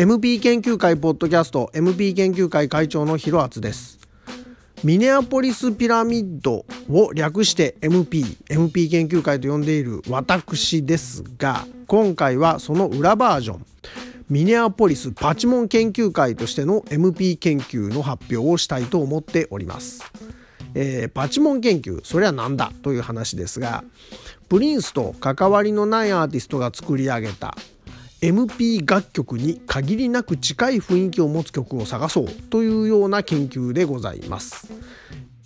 MP 研究会ポッドキャスト MP 研究会会長の広厚です。ミネアポリスピラミッドを略して MP MP 研究会と呼んでいる私ですが今回はその裏バージョン。ミネアポリスパチモン研究会としての MP 研究の発表をしたいと思っております、えー、パチモン研究それは何だという話ですがプリンスと関わりのないアーティストが作り上げた MP 楽曲に限りなく近い雰囲気を持つ曲を探そうというような研究でございます。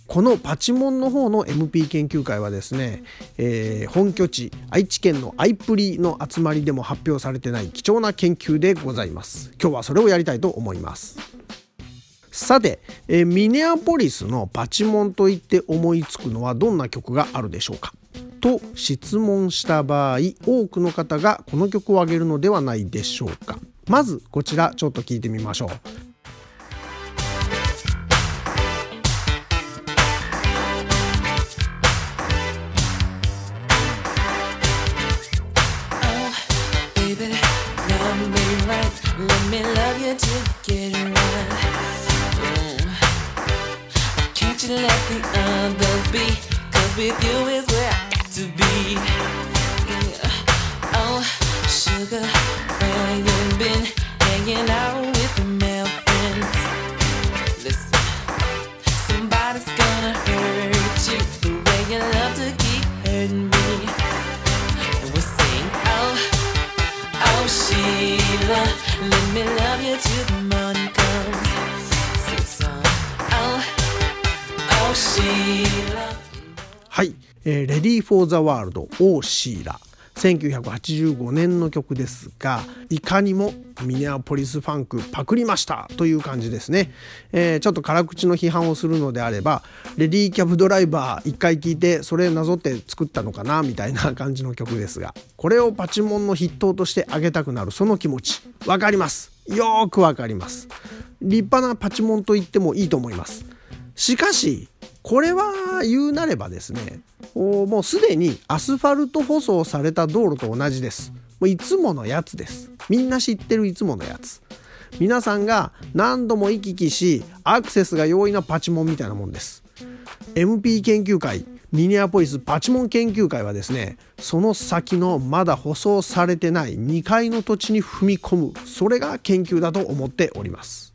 このパチモンの方の MP 研究会はですね、えー、本拠地愛知県のアイプリの集まりでも発表されてない貴重な研究でございます。今日はそれをやりたいと思います。さて、えー、ミネアポリスのパチモンといって思いつくのはどんな曲があるでしょうか。と質問した場合多くの方がこの曲を挙げるのではないでしょうか。まずこちらちょっと聞いてみましょう。えー、レディー・フォー・ザ・ワールド・オー・シーラ1985年の曲ですがいかにもミネアポリスファンクパクりました。という感じですね、えー、ちょっと辛口の批判をするのであればレディーキャブドライバー一回聞いてそれなぞって作ったのかなみたいな感じの曲ですがこれをパチモンの筆頭としてあげたくなるその気持ちわかります。よーくわかります。立派なパチモンと言ってもいいと思います。しかしこれは言うなればですねもうすでにアスファルト舗装された道路と同じです。もういつものやつです。みんな知ってるいつものやつ。皆さんが何度も行き来しアクセスが容易なパチモンみたいなもんです。MP 研究会ミニアポリスパチモン研究会はですねその先のまだ舗装されてない2階の土地に踏み込む。それが研究だと思っております、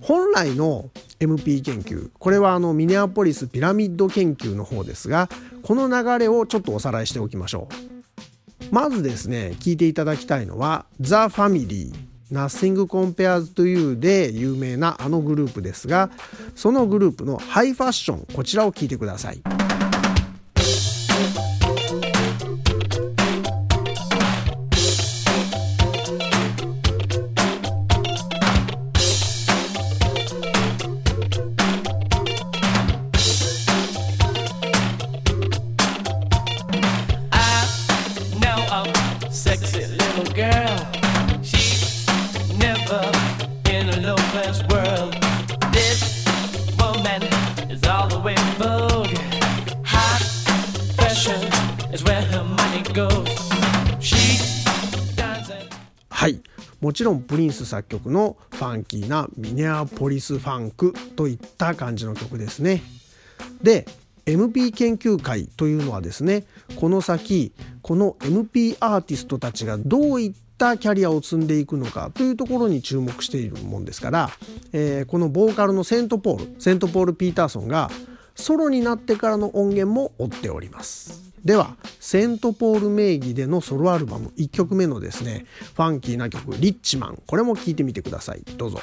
本来の MP 研究これはあのミネアポリスピラミッド研究の方ですがこの流れをちょっとおさらいしておきましょうまずですね聞いていただきたいのは「ザ・ファミリー Nothing Compares to You で有名なあのグループですがそのグループのハイファッションこちらを聞いてくださ。いちろんプリンス作曲のファンキーなミネアポリスファンクといった感じの曲ですね。で MP 研究会というのはですねこの先この MP アーティストたちがどういったキャリアを積んでいくのかというところに注目しているもんですから、えー、このボーカルのセントポールセントポール・ピーターソンがソロになってからの音源も追っております。ではセントポール名義でのソロアルバム1曲目のですねファンキーな曲「リッチマン」これも聴いてみてくださいどうぞ。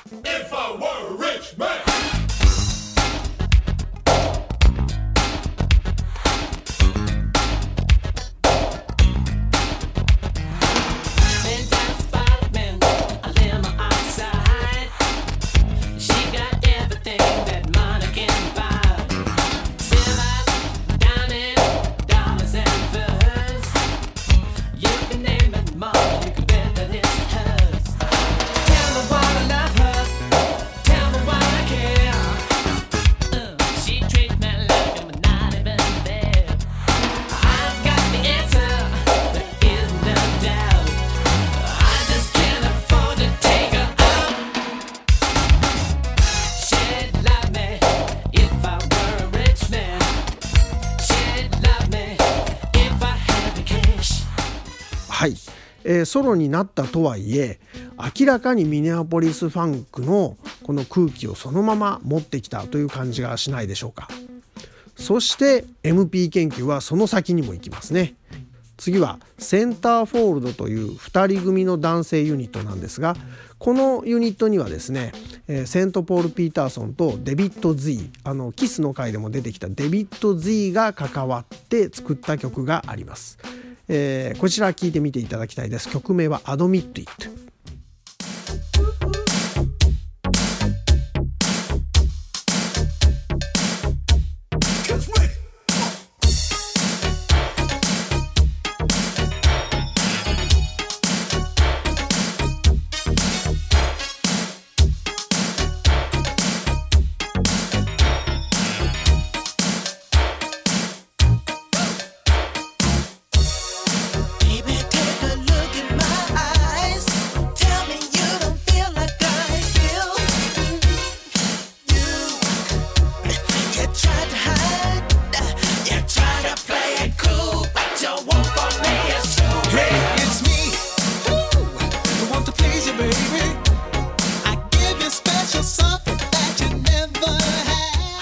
えー、ソロになったとはいえ明らかにミネアポリスファンクのこの空気をそのまま持ってきたという感じがしないでしょうか。そして MP 研究はその先にも行きますね。次はセンターフォールドという2人組の男性ユニットなんですがこのユニットにはですねセントポール・ピーターソンとデビッド・ Z あのキスの回でも出てきたデビッド・ Z が関わって作った曲があります、えー、こちら聞いてみていただきたいです。曲名は「アドミット・イット」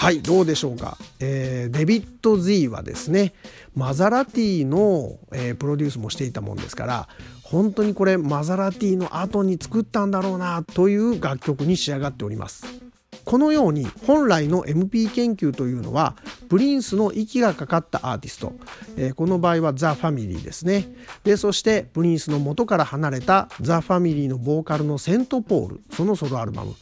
はいどうでしょうか、えー、デビッド・ Z はですねマザラティの、えー、プロデュースもしていたもんですから本当にこれマザラティの後に作ったんだろうなという楽曲に仕上がっております。このように本来の MP 研究というのはプリンスの息がかかったアーティスト、えー、この場合はザ・ファミリーですね。でそしてプリンスの元から離れたザ・ファミリーのボーカルのセント・ポールそのソロアルバム。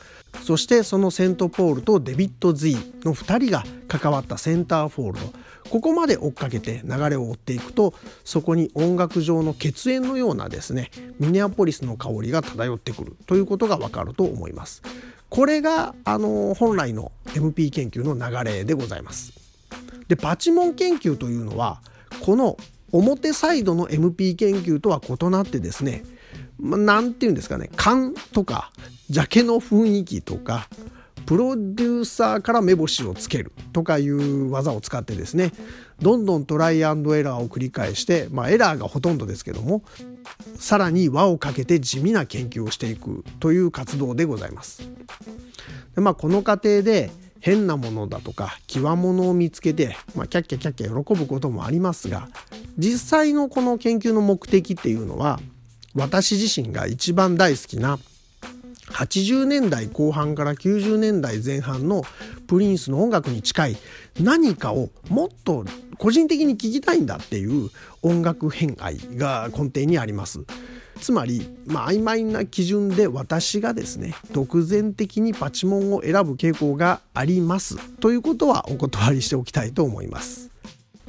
そしてそのセントポールとデビッド・ズイの2人が関わったセンターフォールドここまで追っかけて流れを追っていくとそこに音楽上の血縁のようなですねミネアポリスの香りが漂ってくるということがわかると思います。これがあの本来の MP 研究の流れでございます。でパチモン研究というのはこの表サイドの MP 研究とは異なってですね何て言うんですかね勘とかジャケの雰囲気とかプロデューサーから目星をつけるとかいう技を使ってですねどんどんトライアンドエラーを繰り返して、まあ、エラーがほとんどですけどもさらに輪をかけて地味な研究をしていくという活動でございます。でまあ、この過程で変なものだとか際物を見つけて、まあ、キャッキャキャッキャ喜ぶこともありますが実際のこの研究の目的っていうのは私自身が一番大好きな80年代後半から90年代前半のプリンスの音楽に近い何かをもっと個人的に聴きたいんだっていう音楽偏愛が根底にあります。つまり、まあ、曖昧な基準で私がですね独善的にパチモンを選ぶ傾向がありますということはお断りしておきたいと思います。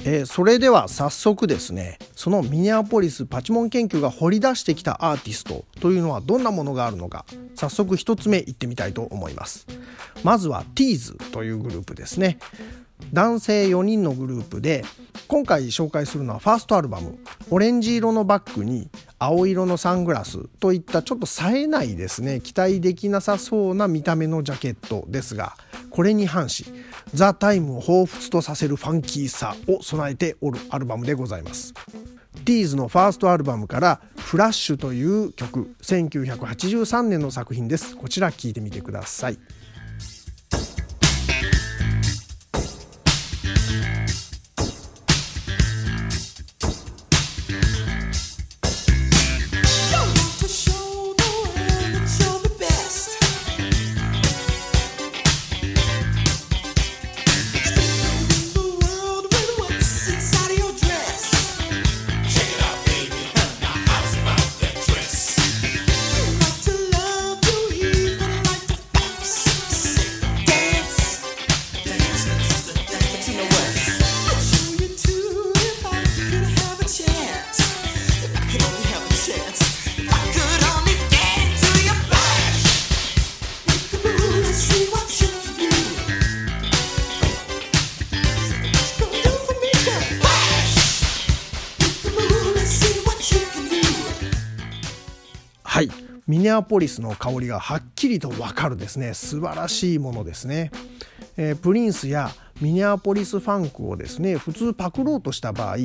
えー、それでは早速ですねそのミネアポリスパチモン研究が掘り出してきたアーティストというのはどんなものがあるのか早速1つ目いってみたいと思います。まずはティーズというグループですね。男性4人のグループで今回紹介するのはファーストアルバムオレンジ色のバッグに青色のサングラスといったちょっと冴えないですね期待できなさそうな見た目のジャケットですがこれに反しザ・タイムを彷彿とさせるファンキーさを備えておるアルバムでございます。ティーズのファーストアルバムから「フラッシュ」という曲1983年の作品です。こちら聴いてみてください。アポリスの香りがはっきりとわかるですね。素晴らしいものですね、えー、プリンスやミネアポリスファンクをですね普通パクろうとした場合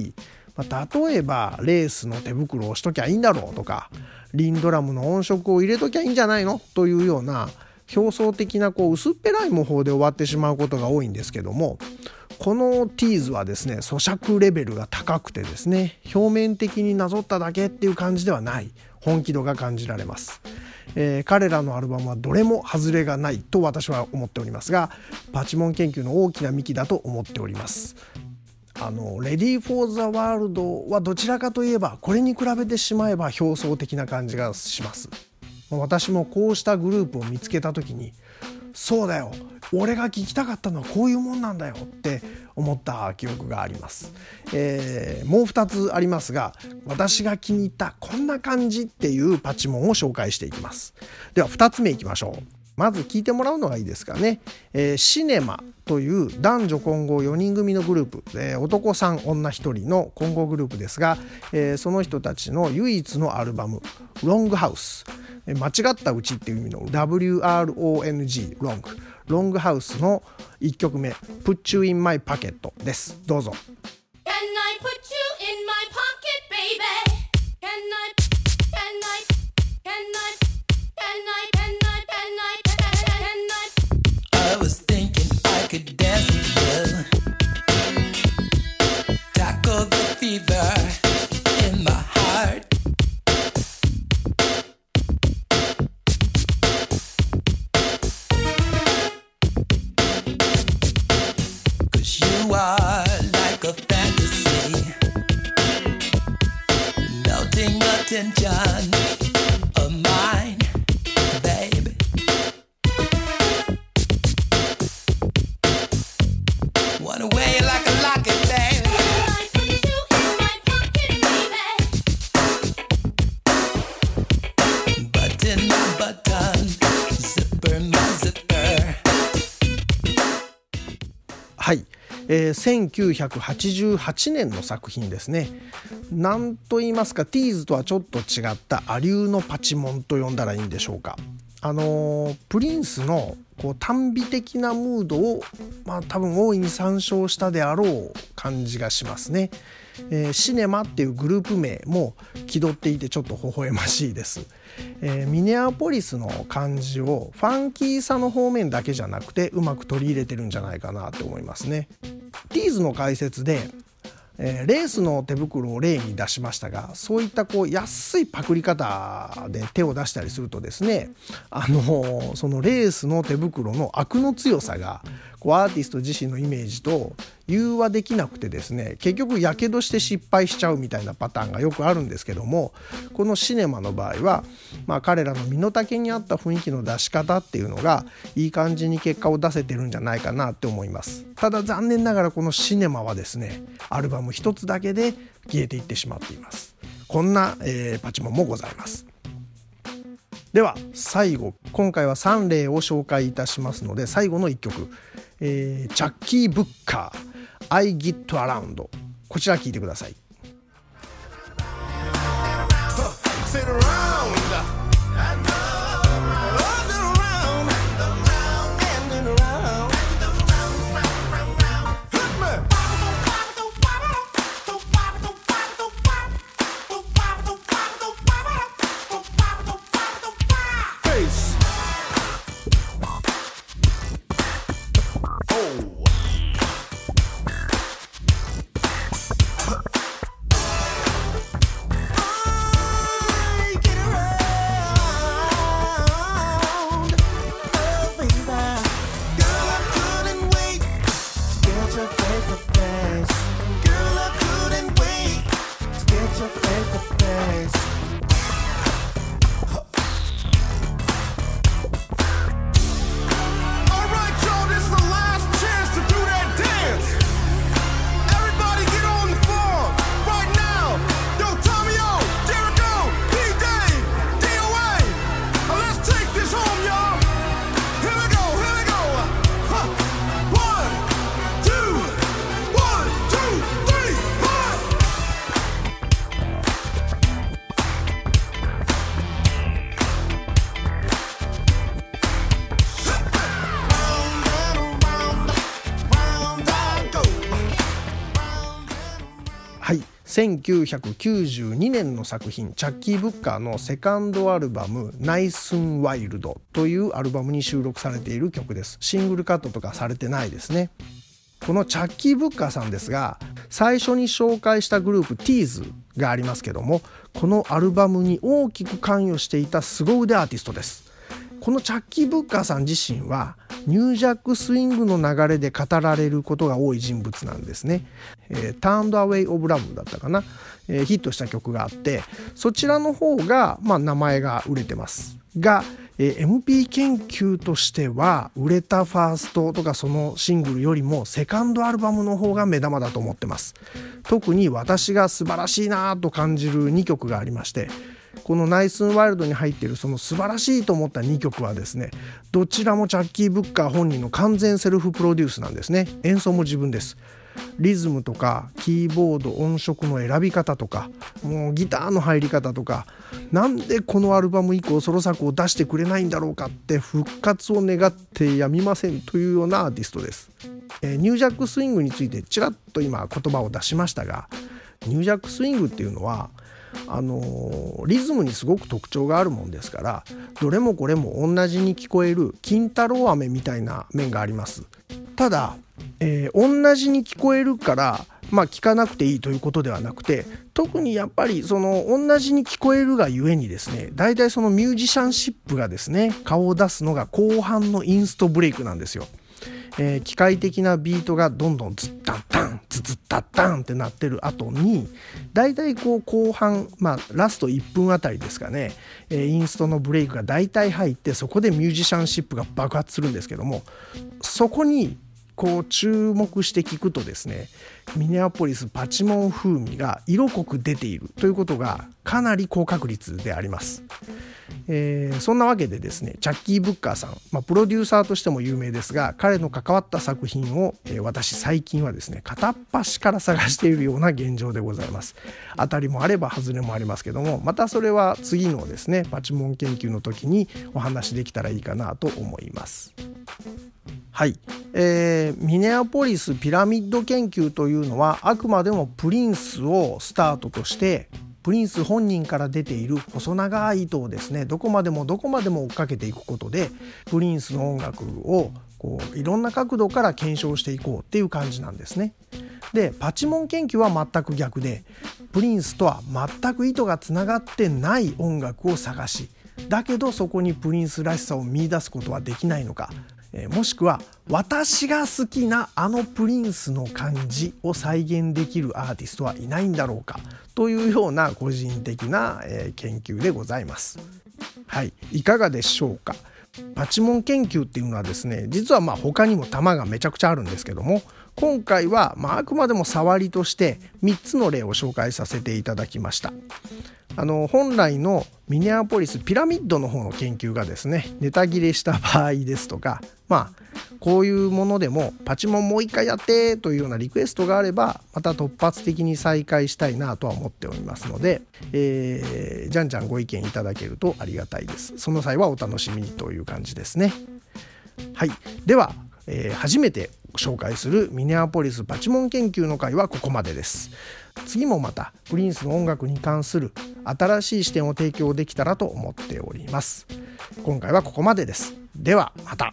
まあ、例えばレースの手袋をしときゃいいんだろうとかリンドラムの音色を入れときゃいいんじゃないの？というような表層的なこう薄っぺらい模倣で終わってしまうことが多いんですけどもこのティーズはですね咀嚼レベルが高くてですね表面的になぞっただけっていう感じではない。本気度が感じられます、えー、彼らのアルバムはどれも外れがないと私は思っておりますがパチモン研究の大きな幹だと思っております。あの「レディー・フォー・ザ・ワールド」はどちらかといえばこれに比べてしまえば表層的な感じがします。私もこうしたグループを見つけた時にそうだよ。俺が聞きたかったのはこういうもんなんだよって思った記憶があります、えー、もう2つありますが私が気に入ったこんな感じっていうパチモンを紹介していきます。では2つ目いきましょう。まず聞いてもらうのがいいですかね、えー、シネマという男女混合4人組のグループ、えー、男さん女1人の混合グループですが、えー、その人たちの唯一のアルバム「ロングハウス」間違ったうちっていう意味の WRONG ロング。ロングハウスの1曲目 Put You in My Pocket です。どうぞ。坚强。えー、1988年の作品ですね。何と言いますかティーズとはちょっと違ったアリューのパチモンと呼んだらいいんでしょうか。あのー、プリンスのこう短美的なムードを、まあ、多分大いに参照したであろう感じがしますね。えー、シネマっていうグループ名も気取っていてちょっと微笑ましいです。えー、ミネアポリスの感じをファンキーさの方面だけじゃなくてうまく取り入れてるんじゃないかなと思いますね。ティーズの解説でえー、レースの手袋を例に出しましたがそういったこう安いパクリ方で手を出したりするとですねあのそのレースの手袋のアクの強さがこうアーティスト自身のイメージと融和できなくてですね結局やけどして失敗しちゃうみたいなパターンがよくあるんですけどもこのシネマの場合は、まあ、彼らの身の丈に合った雰囲気の出し方っていうのがいい感じに結果を出せてるんじゃないかなって思います。ただ残念ながらこのシネマはですねアルバム一つだけで消えていってしまっています。こんな、えー、パチモンもございます。では最後。今回は3例を紹介いたしますので最後の1曲。えー、チャッキー・ブッカー「I Get Around」こちら聞いてください。1992年の作品チャッキー・ブッカーのセカンドアルバム「ナイスン・ワイルド」というアルバムに収録されている曲です。シングルカットとかされてないですね。このチャッキー・ブッカーさんですが最初に紹介したグループ T's がありますけどもこのアルバムに大きく関与していた凄腕アーティストです。このチャッキー・ブッカーさん自身はニュージャックスイングの流れで語られることが多い人物なんですね。えー、ターンドアウェイ・オブ・ラムだったかな、えー、ヒットした曲があってそちらの方が、まあ、名前が売れてます。が、えー、MP 研究としては売れたファーストとかそのシングルよりもセカンドアルバムの方が目玉だと思ってます。特に私が素晴らしいなと感じる2曲がありましてこのナイスンワイルドに入っているその素晴らしいと思った2曲はですねどちらもチャッキー・ブッカー本人の完全セルフプロデュースなんですね。演奏も自分です。リズムとかキーボード音色の選び方とかもうギターの入り方とかなんでこのアルバム以降ソロ作を出してくれないんだろうかって復活を願ってやみませんというようなアーティストです、えー、ニュージャックスイングについてちらっと今言葉を出しましたがニュージャックスイングっていうのはあのリズムにすごく特徴があるもんですからどれもこれも同じに聞こえる金太郎飴みたいな面がありますただ、えー、同じに聞こえるからまあ聞かなくていいということではなくて特にやっぱりその同じに聞こえるがゆえにですね大体そのミュージシャンシップがですね顔を出すのが後半のインストブレイクなんですよ。えー、機械的なビートがどんどんズッタンタンズズッタッタンってなってる後に大体こう後半まあラスト1分あたりですかね、えー、インストのブレイクが大体入ってそこでミュージシャンシップが爆発するんですけどもそこにこう注目して聞くとですねミネアポリスパチモン風味が色濃く出ているということがかなり高確率であります。えー、そんなわけでですねチャッキー・ブッカーさん、まあ、プロデューサーとしても有名ですが彼の関わった作品を、えー、私最近はですね片っ端から探しているような現状でございます当たりもあれば外れもありますけどもまたそれは次のですねパチモン研究の時にお話できたらいいかなと思いますはい、えー、ミネアポリスピラミッド研究というのはあくまでもプリンスをスタートとしてプリンス本人から出ている細長い糸をですねどこまでもどこまでも追っかけていくことでプリンスの音楽をこういろんな角度から検証していこうっていう感じなんですね。でパチモン研究は全く逆でプリンスとは全く意図がつながってない音楽を探しだけどそこにプリンスらしさを見いだすことはできないのかもしくは私が好きなあのプリンスの感じを再現できるアーティストはいないんだろうかというような個人的な、研究でございます。はい、いかがでしょうか？パチモン研究っていうのはですね実はまあ他にも玉がめちゃくちゃあるんですけども今回はまああくまでも触りとして3つの例を紹介させていただきました。あの本来のミネアポリスピラミッドの方の研究がですねネタ切れした場合ですとかまあこういうものでもパチモンもう一回やってというようなリクエストがあればまた突発的に再開したいなとは思っておりますので、えー、じゃんじゃんご意見いただけるとありがたいです。その際はお楽しみにという感じですね。はい。では、えー、初めて紹介するミネアポリスパチモン研究の会はここまでです。次もまたプリンスの音楽に関する新しい視点を提供できたらと思っております。今回はここまでです。ではまた。